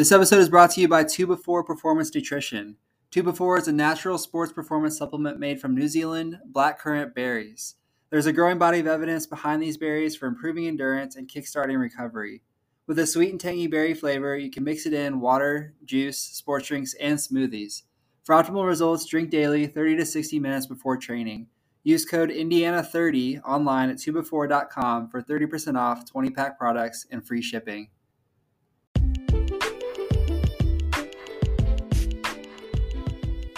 This episode is brought to you by 2Before Performance Nutrition. 2Before is a natural sports performance supplement made from New Zealand blackcurrant berries. There's a growing body of evidence behind these berries for improving endurance and kickstarting recovery. With a sweet and tangy berry flavor, you can mix it in water, juice, sports drinks, and smoothies. For optimal results, drink daily 30 to 60 minutes before training. Use code Indiana30 online at 2before.com for 30% off 20 pack products and free shipping.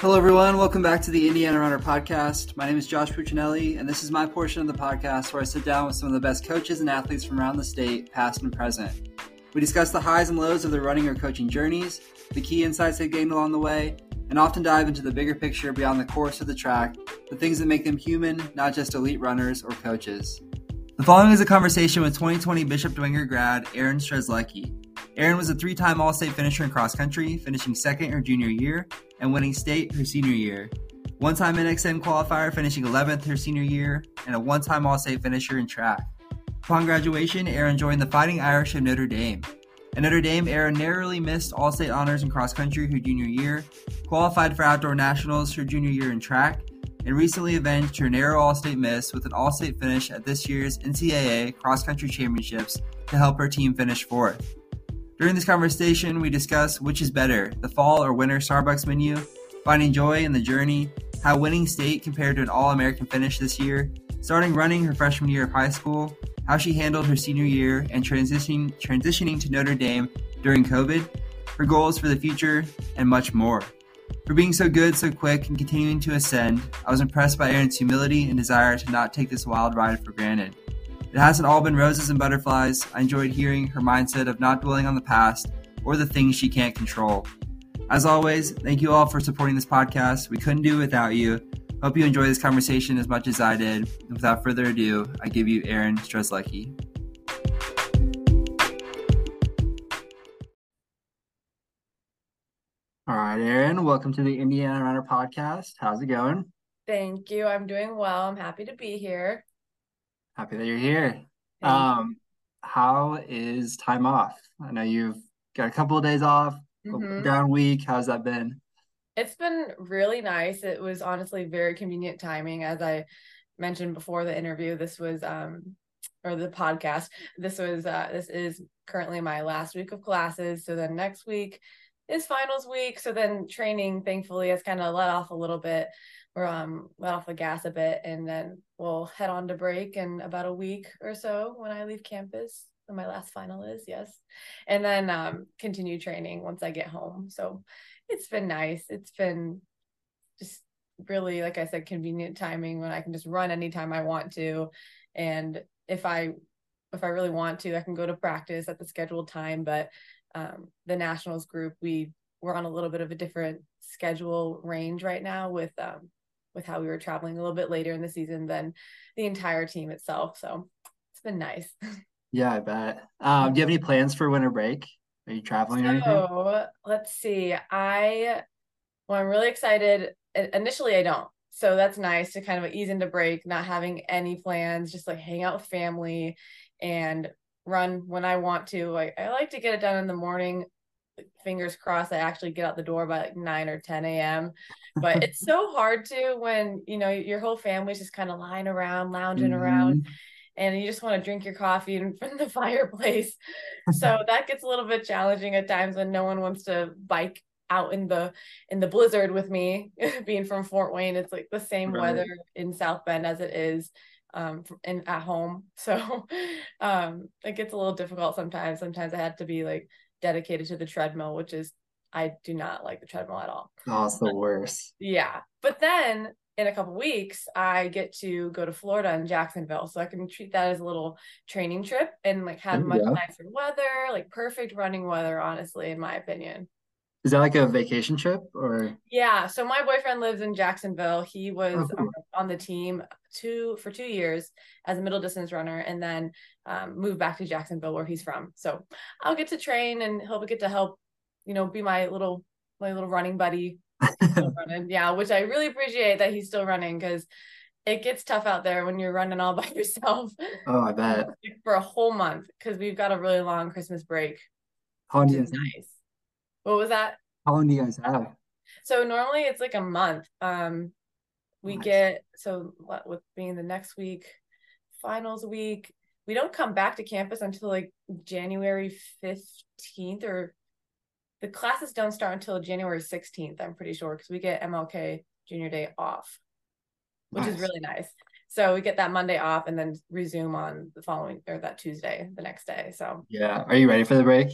Hello, everyone. Welcome back to the Indiana Runner podcast. My name is Josh Puccinelli, and this is my portion of the podcast where I sit down with some of the best coaches and athletes from around the state, past and present. We discuss the highs and lows of their running or coaching journeys, the key insights they've gained along the way, and often dive into the bigger picture beyond the course of the track, the things that make them human, not just elite runners or coaches. The following is a conversation with 2020 Bishop Dwenger grad Erin Strzelecki. Erin was a three time All State finisher in cross country, finishing second her junior year and winning state her senior year. One time NXN qualifier, finishing 11th her senior year, and a one time All State finisher in track. Upon graduation, Erin joined the Fighting Irish of Notre Dame. At Notre Dame, Erin narrowly missed All State honors in cross country her junior year, qualified for outdoor nationals her junior year in track, and recently avenged her narrow All State miss with an All State finish at this year's NCAA Cross Country Championships to help her team finish fourth. During this conversation, we discuss which is better, the fall or winter Starbucks menu, finding joy in the journey, how winning state compared to an All American finish this year, starting running her freshman year of high school, how she handled her senior year, and transitioning, transitioning to Notre Dame during COVID, her goals for the future, and much more. For being so good, so quick, and continuing to ascend, I was impressed by Erin's humility and desire to not take this wild ride for granted. It hasn't all been roses and butterflies. I enjoyed hearing her mindset of not dwelling on the past or the things she can't control. As always, thank you all for supporting this podcast. We couldn't do it without you. Hope you enjoy this conversation as much as I did. And without further ado, I give you Erin Strzelecki. All right, Erin, welcome to the Indiana Runner podcast. How's it going? Thank you. I'm doing well. I'm happy to be here. Happy that you're here. Um, how is time off? I know you've got a couple of days off, mm-hmm. down week. How's that been? It's been really nice. It was honestly very convenient timing. As I mentioned before the interview, this was um or the podcast. This was uh this is currently my last week of classes. So then next week is finals week. So then training thankfully has kind of let off a little bit we're um let off the gas a bit and then we'll head on to break in about a week or so when I leave campus. When my last final is yes, and then um continue training once I get home. So it's been nice. It's been just really, like I said, convenient timing when I can just run anytime I want to, and if I if I really want to, I can go to practice at the scheduled time. But um, the nationals group, we we're on a little bit of a different schedule range right now with um, with how we were traveling a little bit later in the season than the entire team itself. So it's been nice. Yeah, I bet. Um, do you have any plans for winter break? Are you traveling so, or anything? Let's see. I well, I'm really excited. Initially, I don't. So that's nice to kind of ease into break, not having any plans, just like hang out with family and run when I want to. I, I like to get it done in the morning fingers crossed I actually get out the door by like 9 or 10 a.m. But it's so hard to when, you know, your whole family's just kind of lying around, lounging mm-hmm. around, and you just want to drink your coffee in front of the fireplace. so that gets a little bit challenging at times when no one wants to bike out in the in the blizzard with me being from Fort Wayne it's like the same right. weather in South Bend as it is um in at home so um it gets a little difficult sometimes sometimes I had to be like dedicated to the treadmill, which is I do not like the treadmill at all. Oh, it's the worst. Yeah. But then in a couple weeks, I get to go to Florida and Jacksonville. So I can treat that as a little training trip and like have much nicer weather, like perfect running weather, honestly, in my opinion. Is that like a vacation trip or? Yeah. So my boyfriend lives in Jacksonville. He was oh, cool. On the team two for two years as a middle distance runner, and then um, moved back to Jacksonville where he's from. So I'll get to train, and he'll get to help, you know, be my little my little running buddy. running. Yeah, which I really appreciate that he's still running because it gets tough out there when you're running all by yourself. Oh, I bet. For a whole month because we've got a really long Christmas break. How many, nice. What was that? How long do you guys have? So normally it's like a month. Um, we Nice. get so what with being the next week, finals week. We don't come back to campus until like January fifteenth, or the classes don't start until January sixteenth. I'm pretty sure because we get MLK Junior Day off, which is really nice. So we get that Monday off and then resume on the following or that Tuesday, the next day. So Yeah. Are you ready for the break?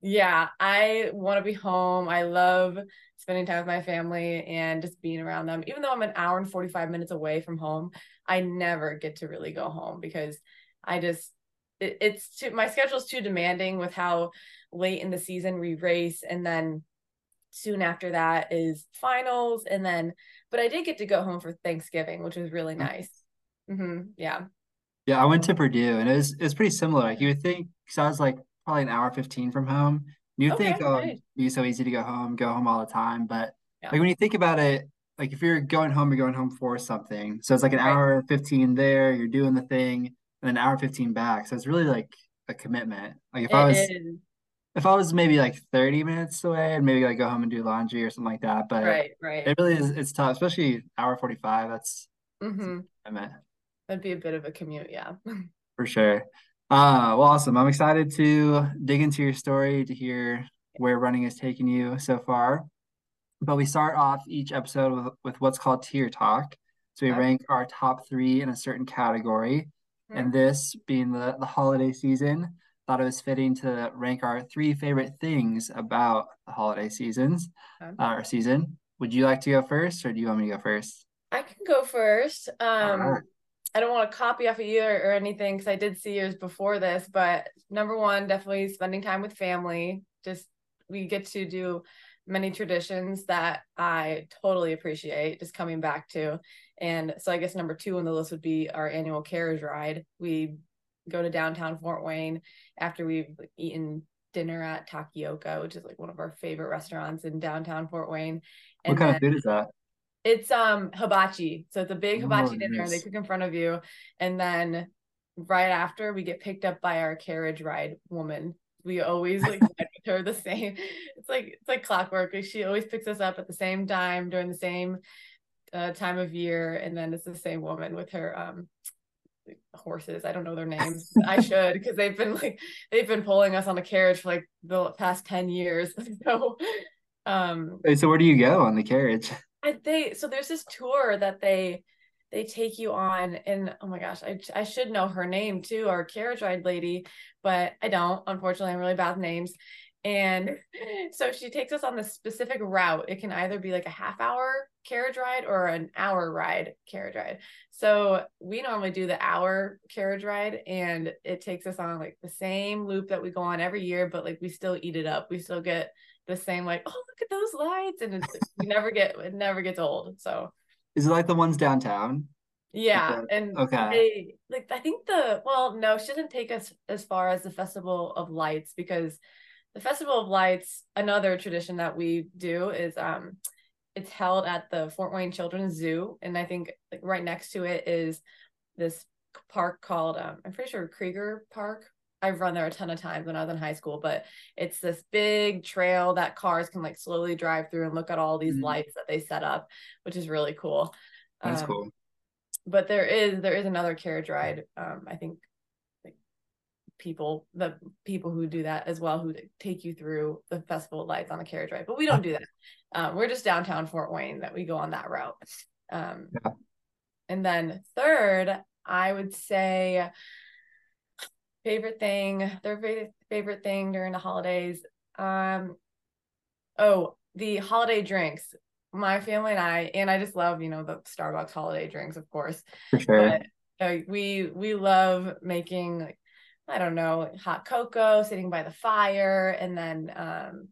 Yeah, I want to be home. I love spending time with my family and just being around them. Even though I'm an hour and 45 minutes away from home, I never get to really go home because I just it, it's too my schedule's too demanding with how late in the season we race and then soon after that is finals and then but I did get to go home for Thanksgiving, which was really nice. hmm Yeah. Yeah, I went to Purdue and it was it was pretty similar. Like you would think, because I was like probably an hour 15 from home. You'd Okay, think, oh, it'd be so easy to go home, go home all the time. But Yeah. like when you think about it, like if you're going home, you're going home for something. So it's like an Right. hour 15 there, you're doing the thing, and an hour 15 back. So it's really like a commitment. Like if I was It is. if I was maybe like 30 minutes away and maybe like go home and do laundry or something like that. But Right, right. it really is it's tough, especially hour 45. That's hmm I meant That'd be a bit of a commute, yeah. for sure. Uh, well, awesome. I'm excited to dig into your story to hear where running has taken you so far. But we start off each episode with, with what's called tier talk. So we Okay. rank our top three in a certain category. And this being the, the holiday season, thought it was fitting to rank our three favorite things about the holiday seasons Okay. uh, or season. Would you like to go first or do you want me to go first? I can go first. Um. I don't want to copy off of you or, anything because I did see yours before this, but number one, definitely spending time with family. Just we get to do many traditions that I totally appreciate just coming back to. And so I guess number two on the list would be our annual carriage ride. We go to downtown Fort Wayne after we've eaten dinner at Takaoka, which is like one of our favorite restaurants in downtown Fort Wayne. What kind then of food is that? It's um hibachi. So it's a big hibachi Oh, dinner. They cook in front of you. And then right after we get picked up by our carriage ride woman. We always like ride with her the same. It's like it's like clockwork. She always picks us up at the same time during the same uh, time of year, and then it's the same woman with her um horses. I don't know their names. I should because they've been like they've been pulling us on a carriage for like the past 10 years. So um so where do you go on the carriage? I, they so there's this tour that they they take you on and oh my gosh I, I should know her name too our carriage ride lady but I don't unfortunately I'm really bad with names. And so she takes us on this specific route. It can either be like a half hour carriage ride or an hour ride carriage ride. So we normally do the hour carriage ride and it takes us on like the same loop that we go on every year but like we still eat it up. We still get the same like oh look at those lights and it's we never get it never gets old so Is it like the ones downtown? yeah Okay. and Okay. they like i think the well no she doesn't take us as far as the festival of lights because the festival of lights another tradition that we do is um it's held at the fort wayne children's zoo and i think like right next to it is this park called um i'm pretty sure krieger park I've run there a ton of times when I was in high school, but it's this big trail that cars can like slowly drive through and look at all these Mhm. lights that they set up, which is really cool. That's Um, cool. but there is there is another carriage ride um i think like people the people who do that as well who take you through the festival lights on a carriage ride but we don't do that um we're just downtown fort wayne that we go on that route um Yeah. and then third i would say favorite thing their favorite favorite thing during the holidays um oh the holiday drinks my family and i and i just love you know the starbucks holiday drinks of course For sure. but uh, we we love making like I don't know hot cocoa, sitting by the fire, and then um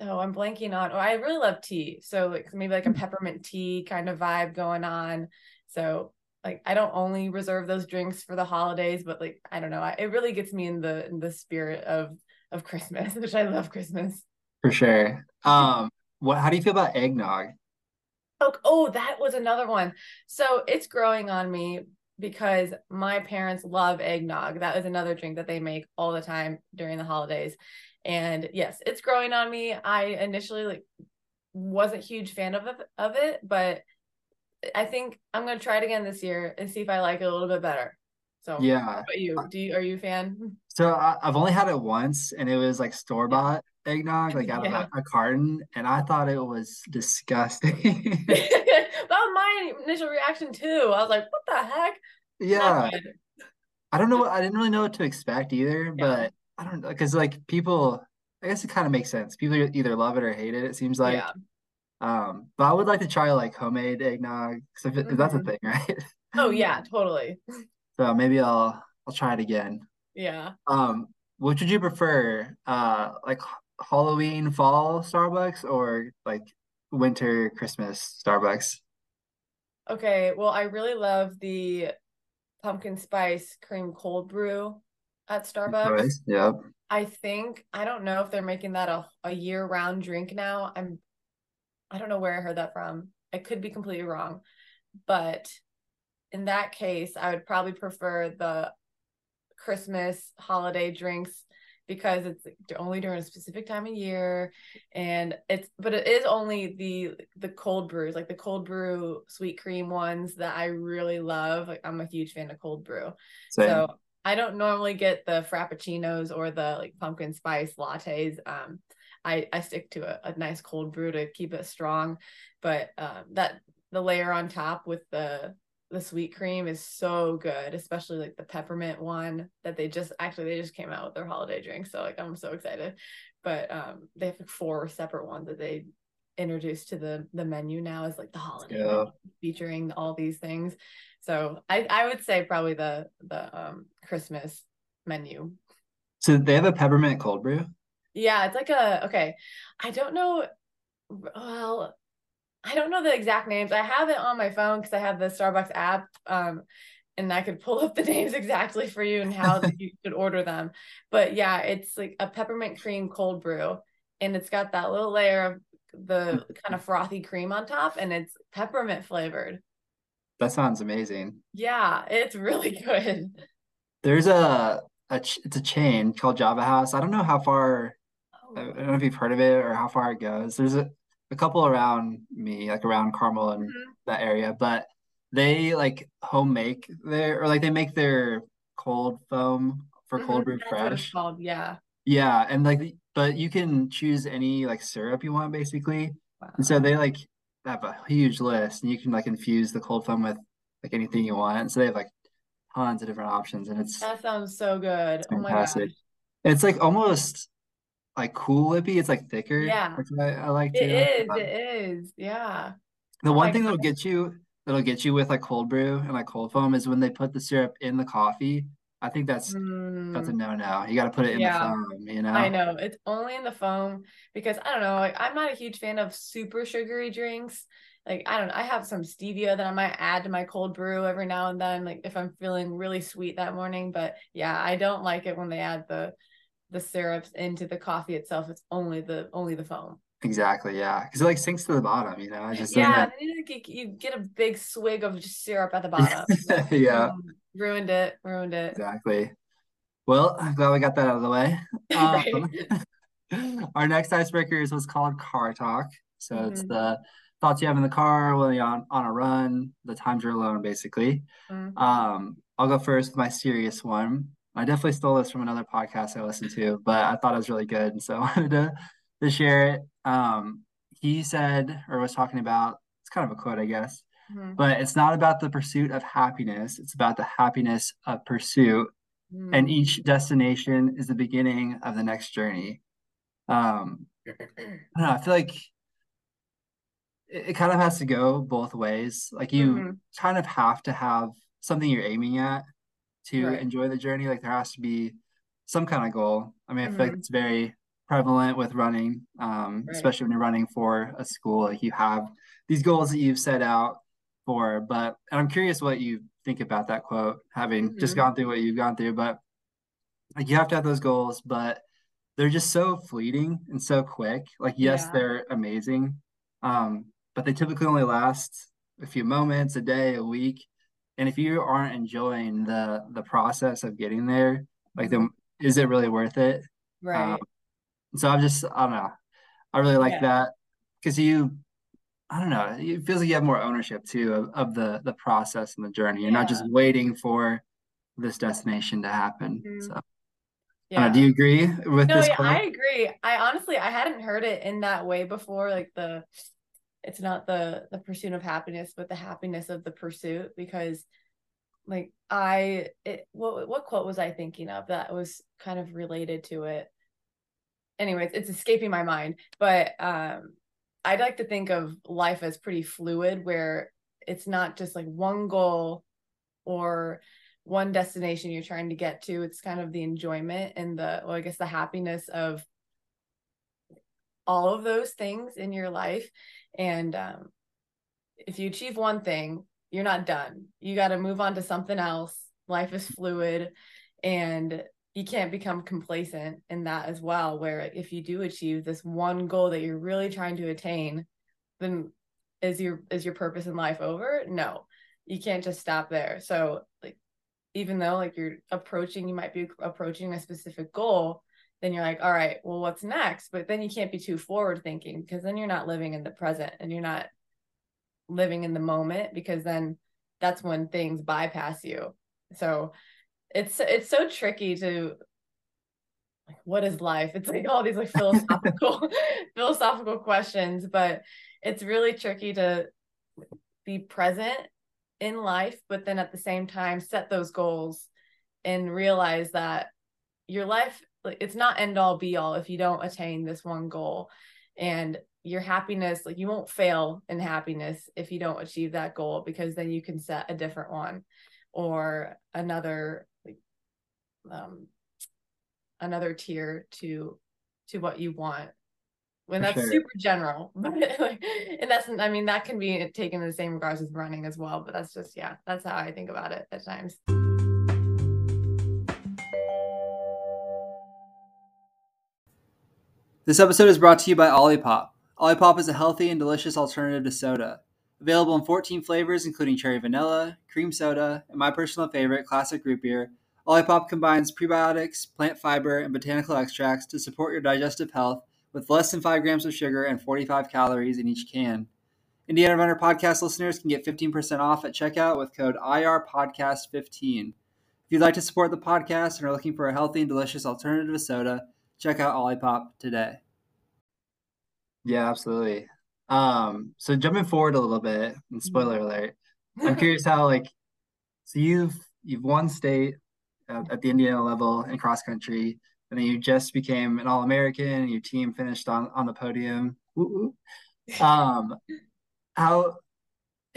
oh I'm blanking on. Oh, I really love tea, so like maybe like a peppermint tea kind of vibe going on. So like I don't only reserve those drinks for the holidays, but like I don't know, I, it really gets me in the in the spirit of of Christmas, which I love Christmas. For sure. Um, what how do you feel about eggnog? Oh, oh, that was another one. So it's growing on me. because my parents love eggnog. That is another drink that they make all the time during the holidays. And yes, it's growing on me. I initially like wasn't huge fan of of it, but I think I'm gonna try it again this year and see if I like it a little bit better. So yeah, but you do you are you a fan? So I, have only had it once, and it was like store bought eggnog, like out yeah. of a, a, carton, and I thought it was disgusting. that was my initial reaction too. I was like, "What the heck?" Yeah, I don't know. I didn't really know what to expect either, yeah. but I don't know because like people, I guess it kind of makes sense. People either love it or hate it. It seems like. Yeah. Um, but I would like to try like homemade eggnog because mm-hmm. that's a mm-hmm. thing, right? Oh yeah, totally. So maybe I'll I'll try it again. Yeah. Um, which would you prefer? Uh, like Halloween fall Starbucks or like winter Christmas Starbucks? Okay, well, I really love the pumpkin spice cream cold brew at Starbucks. Nice. Yep. I think I don't know if they're making that a, a year round drink now. I'm I don't know where I heard that from. I could be completely wrong. But in that case, I would probably prefer the Christmas holiday drinks because it's only during a specific time of year and it's but it is only the the cold brews like the cold brew sweet cream ones that I really love like I'm a huge fan of cold brew Same. so I don't normally get the frappuccinos or the like pumpkin spice lattes um I I stick to a, a nice cold brew to keep it strong but um that the layer on top with the the sweet cream is so good, especially like the peppermint one that they just actually they just came out with their holiday drink. So like I'm so excited. But um they have like four separate ones that they introduced to the the menu now is like the holiday yeah. featuring all these things. So I I would say probably the the um Christmas menu. So they have a peppermint cold brew? Yeah, it's like a okay. I don't know well I don't know the exact names. I have it on my phone because I have the Starbucks app. Um, and I could pull up the names exactly for you and how you should order them. But yeah, it's like a peppermint cream cold brew, and it's got that little layer of the kind of frothy cream on top, and it's peppermint flavored. That sounds amazing. Yeah, it's really good. There's a, a it's a chain called Java House. I don't know how far. I don't know if you've heard of it or how far it goes. There's a a couple around me, like around Carmel and mm-hmm. that area, but they like home make their or like they make their cold foam for mm-hmm. cold brew That's fresh. called, yeah. Yeah, and like but you can choose any like syrup you want basically. Wow. And so they like have a huge list and you can like infuse the cold foam with like anything you want. And so they have like tons of different options and it's that sounds so good. Oh my gosh. It's like almost like Cool Whippy. It's like thicker. Yeah. Which I, I like too. It is. Um, it is. Yeah. The oh one thing that'll get you that'll get you with like cold brew and like cold foam is when they put the syrup in the coffee. I think that's mm. that's a mm. no no. You got to put it in yeah. the foam. You know. I know it's only in the foam because I don't know. Like I'm not a huge fan of super sugary drinks. Like I don't. know. I have some stevia that I might add to my cold brew every now and then. Like if I'm feeling really sweet that morning. But yeah, I don't like it when they add the the syrups into the coffee itself. It's only the only the foam. Exactly. Yeah, because it like sinks to the bottom. You know, I just yeah. You, get a big swig of syrup at the bottom. yeah. Um, ruined it. Ruined it. Exactly. Well, I'm glad we got that out of the way. Um, our next icebreaker is what's called car talk. So mm-hmm. it's the thoughts you have in the car when you're on, on a run, the times you're alone, basically. Mm-hmm. Um, I'll go first with my serious one. I definitely stole this from another podcast I listened to, but I thought it was really good, and so I wanted to to share it. Um, he said, or was talking about, it's kind of a quote, I guess, mm-hmm. but it's not about the pursuit of happiness; it's about the happiness of pursuit, mm-hmm. and each destination is the beginning of the next journey. Um, I don't know. I feel like it, it kind of has to go both ways. Like you mm-hmm. kind of have to have something you're aiming at to right. enjoy the journey. Like there has to be some kind of goal. I mean, I feel like mm-hmm. it's very prevalent with running, um, right. especially when you're running for a school. Like you have these goals that you've set out for. But and I'm curious what you think about that quote, having mm-hmm. just gone through what you've gone through. But like you have to have those goals, but they're just so fleeting and so quick. Like yes, yeah. they're amazing, um, but they typically only last a few moments, a day, a week. And if you aren't enjoying the the process of getting there like then is it really worth it right um, so i'm just i don't know i really like yeah. that because you i don't know it feels like you have more ownership too of, of the the process and the journey you're yeah. not just waiting for this destination to happen mm-hmm. so yeah. Uh, do you agree with no, this? Yeah, I agree. I honestly I hadn't heard it in that way before. Like the it's not the the pursuit of happiness but the happiness of the pursuit because like i it what what quote was i thinking of that was kind of related to it? Anyways it's escaping my mind but um i'd like to think of life as pretty fluid where it's not just like one goal or one destination you're trying to get to. It's kind of the enjoyment and the well i guess the happiness of all of those things in your life and um, if you achieve one thing, you're not done. You got to move on to something else. Life is fluid and you can't become complacent in that as well. Where if you do achieve this one goal that you're really trying to attain, then is your is your purpose in life over? No, you can't just stop there. So like even though like you're approaching, you might be approaching a specific goal, then you're like, all right, well, what's next? But then you can't be too forward thinking because then you're not living in the present and you're not living in the moment because then that's when things bypass you. So it's it's so tricky to like what is life? It's like all these like philosophical philosophical questions, but it's really tricky to be present in life, but then at the same time set those goals and realize that your life like it's not end all be all if you don't attain this one goal. And your happiness like you won't fail in happiness if you don't achieve that goal because then you can set a different one or another like um another tier to to what you want. When that's sure. super general but like, and that's i mean that can be taken in the same regards as running as well but that's just yeah that's how i think about it at times This episode is brought to you by Olipop. Olipop is a healthy and delicious alternative to soda. Available in 14 flavors, including cherry vanilla, cream soda, and my personal favorite, classic root beer, Olipop combines prebiotics, plant fiber, and botanical extracts to support your digestive health with less than 5 grams of sugar and 45 calories in each can. Indiana Runner podcast listeners can get 15% off at checkout with code IRPodcast15. If you'd like to support the podcast and are looking for a healthy and delicious alternative to soda, check out Olipop today. Yeah, absolutely. Um, so jumping forward a little bit, and spoiler alert, I'm curious how like so you've you've won state at, at the Indiana level in cross country, and then you just became an All American, and your team finished on on the podium. Um, how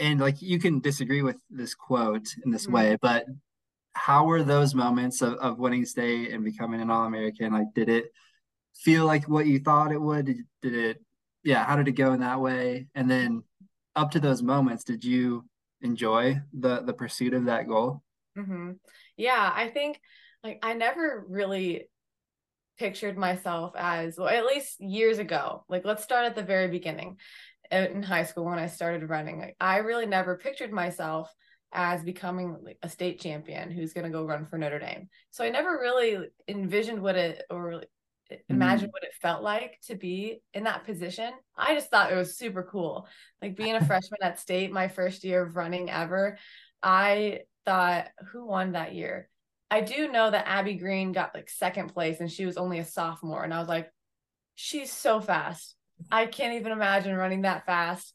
and like you can disagree with this quote in this mm-hmm. way, but how were those moments of, of winning state and becoming an all-american? Like did it feel like what you thought it would? Did, it yeah how did it go in that way? And then up to those moments did you enjoy the the pursuit of that goal? Mm-hmm. yeah i think like i never really pictured myself as well at least years ago like let's start at the very beginning in high school when i started running. Like, i really never pictured myself as becoming like a state champion who's going to go run for Notre Dame. So I never really envisioned what it or imagined mm. what it felt like to be in that position. I just thought it was super cool. Like being a freshman at state, my first year of running ever, I thought, who won that year? I do know that Abby Green got like second place and she was only a sophomore. And I was like, she's so fast. I can't even imagine running that fast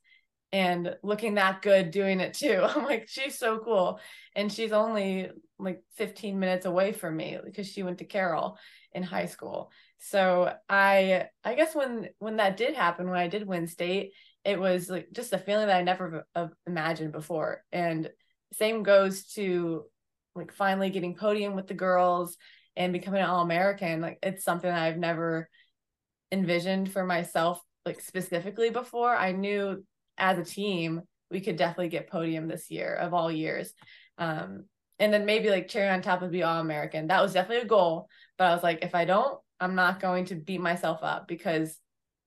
and looking that good doing it too. I'm like, she's so cool. And she's only like 15 minutes away from me because she went to Carroll in high school. So I I guess when when that did happen, when I did win state, it was like just a feeling that I never imagined before. And same goes to like finally getting podium with the girls and becoming an all-American. Like it's something I've never envisioned for myself like specifically before. I knew as a team, we could definitely get podium this year of all years. Um, and then maybe like cherry on top would be all American. That was definitely a goal. But I was like, if I don't, I'm not going to beat myself up because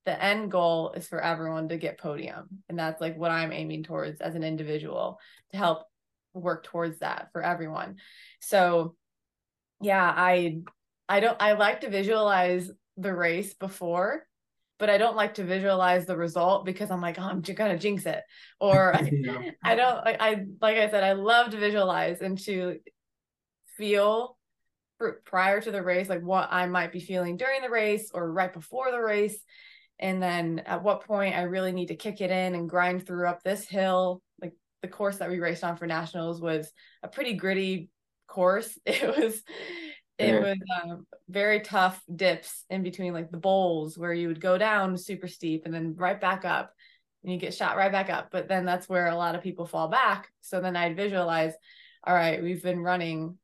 the end goal is for everyone to get podium. And that's like what I'm aiming towards as an individual to help work towards that for everyone. So yeah, I I don't I like to visualize the race before, but I don't like to visualize the result because I'm like, oh, I'm gonna jinx it. Or yeah. I, don't I, I like I said, I love to visualize and to feel prior to the race, like what I might be feeling during the race or right before the race. And then at what point I really need to kick it in and grind through up this hill. Like the course that we raced on for nationals was a pretty gritty course. It was it yeah. was um, very tough dips in between like the bowls where you would go down super steep and then right back up and you get shot right back up but then that's where a lot of people fall back so then i'd visualize all right we've been running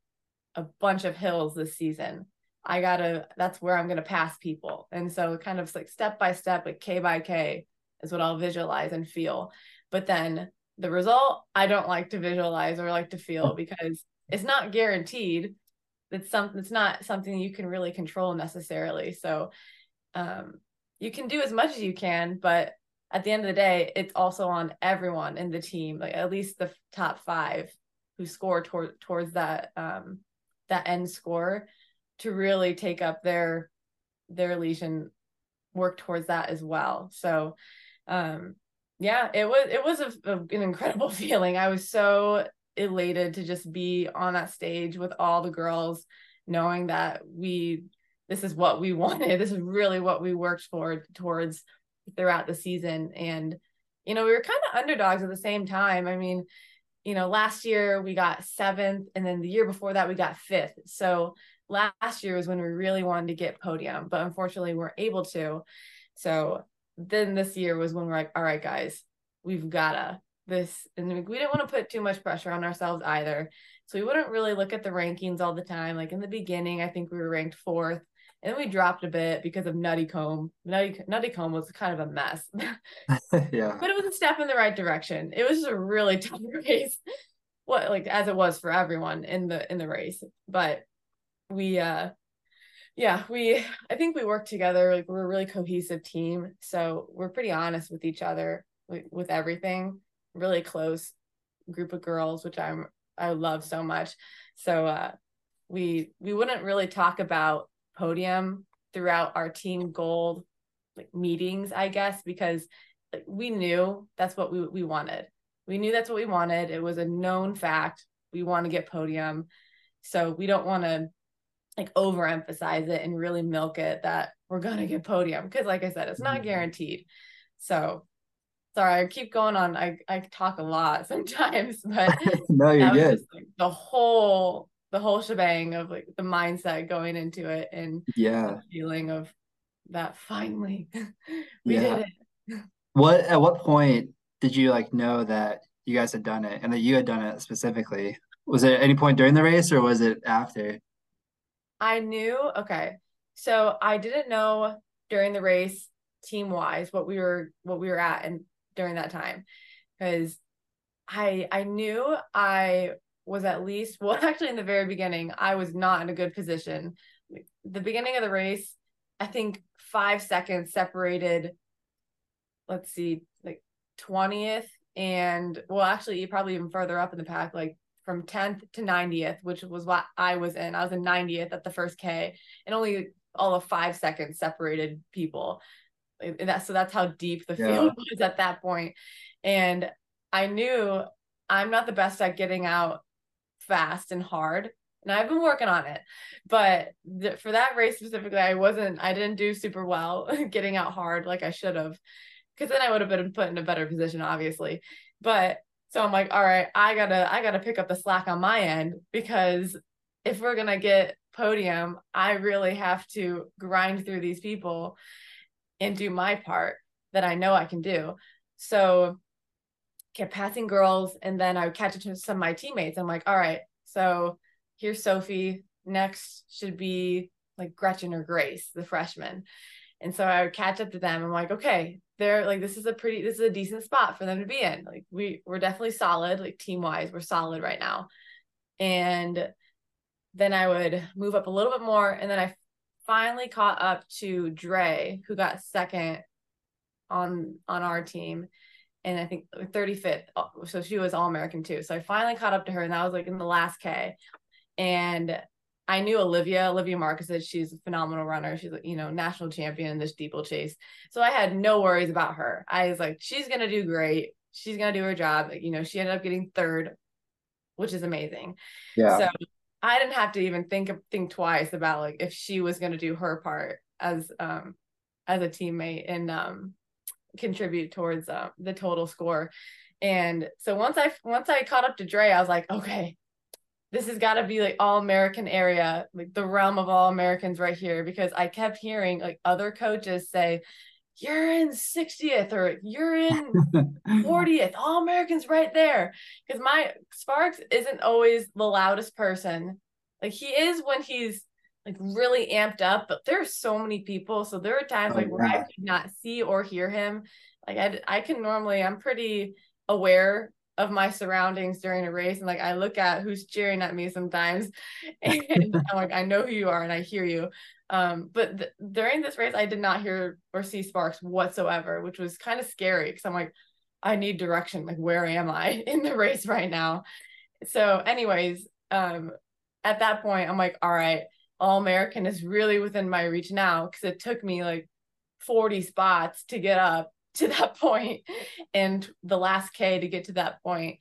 a bunch of hills this season. I gotta, that's where I'm gonna pass people. And so kind of like step by step, like K by K is what I'll visualize and feel. But then the result, I don't like to visualize or like to feel because it's not guaranteed. It's something, it's not something you can really control necessarily. So um, you can do as much as you can, but at the end of the day, it's also on everyone in the team, like at least the top five who score toward, towards that um, that end score to really take up their their lesion work towards that as well so um yeah it was it was a, a, an incredible feeling i was so elated to just be on that stage with all the girls knowing that we this is what we wanted this is really what we worked for towards throughout the season and you know we were kind of underdogs at the same time i mean you know, last year we got seventh, and then the year before that we got fifth. So last year was when we really wanted to get podium, but unfortunately we weren't able to. So then this year was when we're like, all right, guys, we've gotta this, and we didn't want to put too much pressure on ourselves either. So we wouldn't really look at the rankings all the time. Like in the beginning, I think we were ranked fourth. And then we dropped a bit because of Nuttycombe. Nutty, Nuttycombe was kind of a mess. yeah. But it was a step in the right direction. It was a really tough race. What like as it was for everyone in the in the race. But we uh yeah, we I think we worked together. Like we're a really cohesive team. So we're pretty honest with each other with, with everything. Really close group of girls, which I'm I love so much. So uh we we wouldn't really talk about podium throughout our team gold like meetings, I guess, because like, we knew that's what we, we wanted. We knew that's what we wanted. It was a known fact. We want to get podium. So we don't want to like overemphasize it and really milk it that we're going to get podium. Because, like I said, it's not mm-hmm. guaranteed. So sorry, I keep going on. I, I talk a lot sometimes, but no, you're good. Just, like, the whole the whole shebang of like the mindset going into it and yeah feeling of that finally we yeah. did it what at what point did you like know that you guys had done it and that you had done it specifically was it any point during the race or was it after i knew okay so i didn't know during the race team wise what we were what we were at and during that time because i i knew i was at least well actually in the very beginning I was not in a good position. The beginning of the race, I think 5 seconds separated let's see like 20th and well actually probably even further up in the pack like from 10th to 90th which was what I was in. I was in 90th at the first K and only all of 5 seconds separated people. And that so that's how deep the yeah. field was at that. And I knew I'm not the best at getting out fast and hard and I've been working on it. But th- for that race specifically, I wasn't, I didn't do super well getting out hard like I should have, because then I would have been put in a better position, obviously. But so I'm like, all right, I gotta, I gotta pick up the slack on my end because if we're gonna get podium, I really have to grind through these people and do my part that I know I can do. So kept passing girls and then I would catch up to some of my teammates. I'm like, all right, so here's Sophie. Next should be like Gretchen or Grace, the freshman. And so I would catch up to them. I'm like, okay, they're like, this is a pretty, this is a decent spot for them to be in. Like we we're definitely solid, like team wise, we're solid right now. And then I would move up a little bit more. And then I finally caught up to Dre, who got second on on our team and I think 35th. Uh, so she was All American too. So I finally caught up to her, and that was like in the last K. And I knew Olivia, Olivia Markezich, she's a phenomenal runner. She's, you know, national champion in this steeplechase. So I had no worries about her. I was like, she's going to do great. She's going to do her job. You know, she ended up getting third, which is amazing. Yeah. So I didn't have to even think think twice about like if she was going to do her part as um as a teammate and um contribute towards uh, the total score. And so once I once I caught up to Dre, I was like, okay, this has got to be like all American area, like the realm of all Americans right here, because I kept hearing like other coaches say, you're in 60th or you're in 40th, all Americans right there. Because my Sparks isn't always the loudest person. Like he is when he's like really amped up, but there's so many people. So there are times oh, like where I could not see or hear him. Like I, I can normally, I'm pretty aware of my surroundings during a race and like I look at who's cheering at me sometimes and I'm like I know who you are and I hear you um but th- during this race I did not hear or see sparks whatsoever which was kind of scary because I'm like I need direction like where am I in the race right now so anyways um at that point I'm like all right all American is really within my reach now because it took me like 40 spots to get up to that point and the last K to get to that point.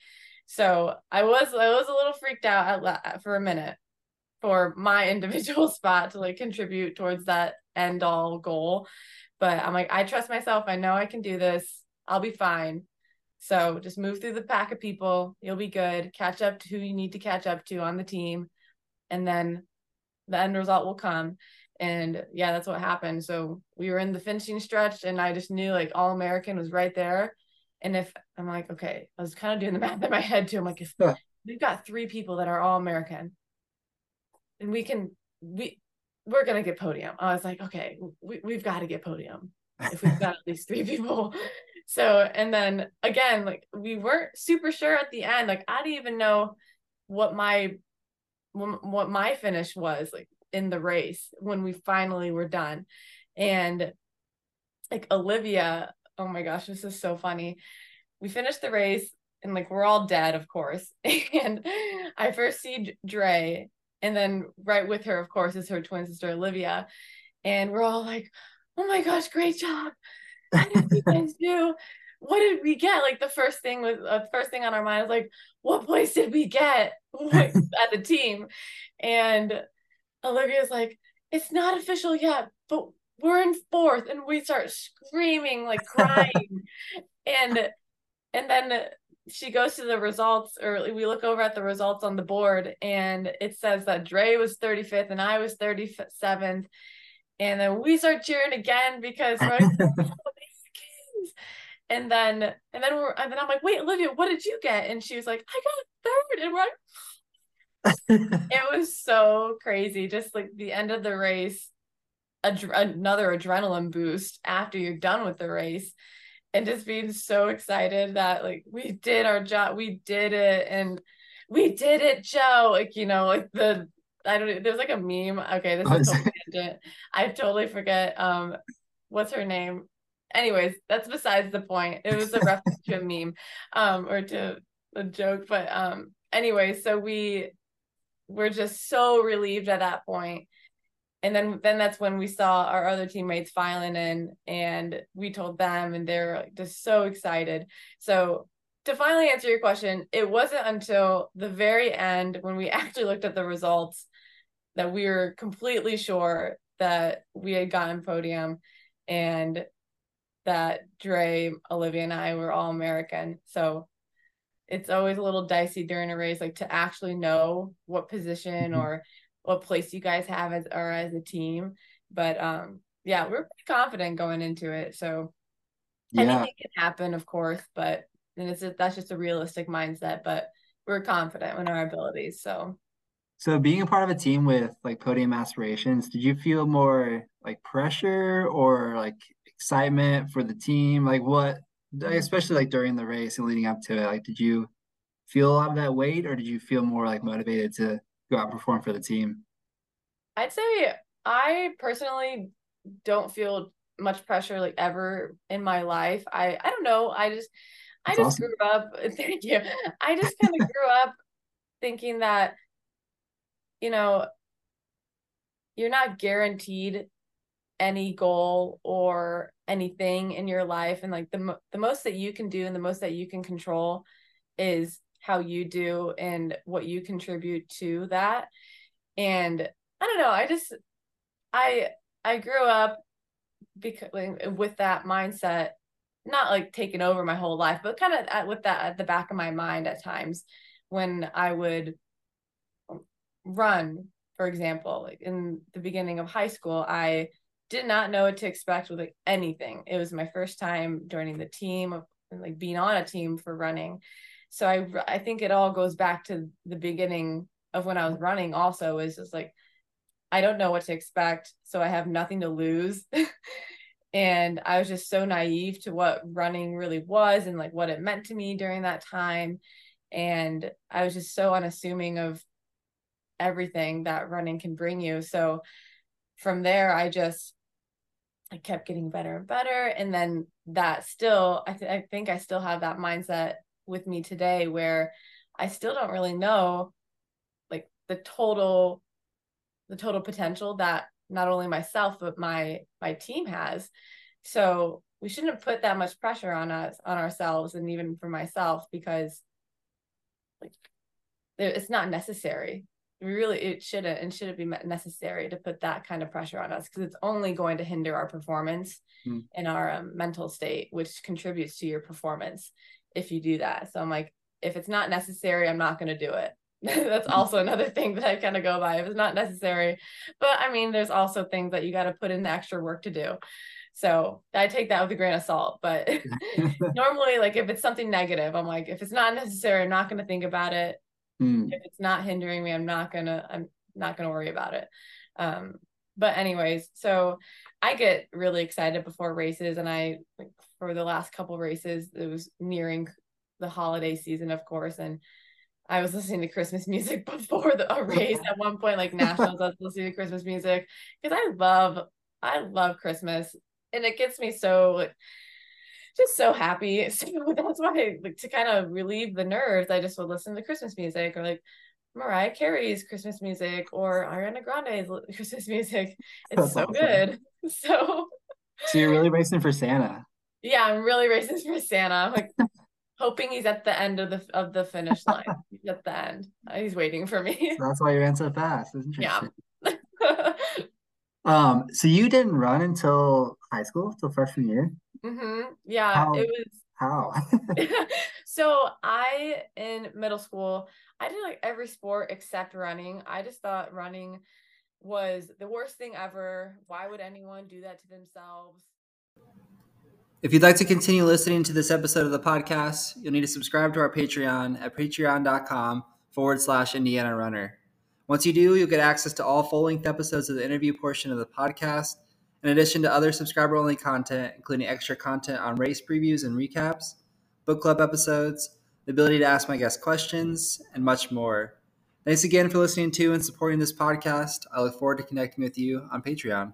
So I was I was a little freaked out at, for a minute for my individual spot to like contribute towards that end all goal. But I'm like, I trust myself. I know I can do this. I'll be fine. So just move through the pack of people. You'll be good. Catch up to who you need to catch up to on the team. And then the end result will come. And yeah, that's what happened. So we were in the finishing stretch, and I just knew like All American was right there. And if I'm like, okay, I was kind of doing the math in my head too. I'm like, if we've got three people that are All American, and we can, we, we're gonna get podium. I was like, okay, we, we've got to get podium if we've got at least three people. So, and then again, like we weren't super sure at the end. Like I didn't even know what my what my finish was. Like in the race when we finally were done. And like Olivia, oh my gosh, this is so funny. We finished the race and like we're all dead, of course. And I first see Dre, and then right with her, of course, is her twin sister Olivia. And we're all like, oh my gosh, great job. How did you guys do? What did we get? Like the first thing was uh, first thing on our mind was like, what place did we get at the team? And Olivia's like, it's not official yet, but we're in fourth, and we start screaming, like crying, and and then she goes to the results, or we look over at the results on the board, and it says that Dre was 35th and I was 37th, and then we start cheering again because we're like, and then and then we're and then I'm like, wait, Olivia, what did you get? And she was like, I got third, and we're like, it was so crazy. Just like the end of the race, ad- another adrenaline boost after you're done with the race, and just being so excited that like we did our job, we did it, and we did it, Joe. Like you know, like the I don't. Know, there's like a meme. Okay, this is totally tangent. I totally forget. Um, what's her name? Anyways, that's besides the point. It was a reference to a meme, um, or to a joke. But um, anyway, so we we're just so relieved at that point and then then that's when we saw our other teammates filing in and we told them and they're like just so excited so to finally answer your question it wasn't until the very end when we actually looked at the results that we were completely sure that we had gotten podium and that Dre, Olivia, and I were all American. So it's always a little dicey during a race, like to actually know what position mm-hmm. or what place you guys have as or as a team. But um, yeah, we're pretty confident going into it. So yeah. anything can happen, of course, but and it's just, that's just a realistic mindset. But we're confident in our abilities. So. So being a part of a team with like podium aspirations, did you feel more like pressure or like excitement for the team? Like what especially like during the race and leading up to it like did you feel a lot of that weight or did you feel more like motivated to go out and perform for the team i'd say i personally don't feel much pressure like ever in my life i i don't know i just I just awesome. grew up. Thank you. I just kind of grew up thinking that, you know, you're not guaranteed any goal or anything in your life and like the the most that you can do and the most that you can control is how you do and what you contribute to that and i don't know i just i i grew up because with that mindset not like taking over my whole life but kind of with that at the back of my mind at times when i would run for example like in the beginning of high school i did not know what to expect with like anything. It was my first time joining the team like being on a team for running. So I I think it all goes back to the beginning of when I was running also is just like I don't know what to expect, so I have nothing to lose. and I was just so naive to what running really was and like what it meant to me during that time. And I was just so unassuming of everything that running can bring you. So from there, I just I kept getting better and better. And then that still, I, th- I think I still have that mindset with me today where I still don't really know like the total, the total potential that not only myself, but my, my team has. So we shouldn't put that much pressure on us, on ourselves. And even for myself, because like it's not necessary really it shouldn't and shouldn't be necessary to put that kind of pressure on us because it's only going to hinder our performance mm. and our um, mental state which contributes to your performance if you do that so i'm like if it's not necessary i'm not going to do it that's hmm. also another thing that i kind of go by if it's not necessary but i mean there's also things that you got to put in the extra work to do so I take that with a grain of salt. But normally, like if it's something negative, I'm like, if it's not necessary, I'm not going to think about it. Mm. If it's not hindering me, I'm not gonna I'm not gonna worry about it. Um, but anyways, so I get really excited before races, and I like, for the last couple races, it was nearing the holiday season, of course, and I was listening to Christmas music before the a race at one point, like nationals. I was listening to Christmas music because I love I love Christmas, and it gets me so just so happy. So that's why, like, to kind of relieve the nerves, I just would listen to Christmas music or like Mariah Carey's Christmas music or Ariana Grande's Christmas music. It's that's so awesome. good. So, so you're really racing for Santa. Yeah, I'm really racing for Santa. I'm like hoping he's at the end of the of the finish line. He's at the end. He's waiting for me. So that's why you ran so fast. Yeah. um. So you didn't run until high school, till freshman year. Mm-hmm. Yeah, how, it was. How? so I in middle school, I did like every sport except running. I just thought running was the worst thing ever. Why would anyone do that to themselves? If you'd like to continue listening to this episode of the podcast, you'll need to subscribe to our Patreon at patreon.com forward slash Indiana Runner. Once you do, you'll get access to all full length episodes of the interview portion of the podcast in addition to other subscriber only content, including extra content on race previews and recaps, book club episodes, the ability to ask my guests questions, and much more. Thanks again for listening to and supporting this podcast. I look forward to connecting with you on Patreon.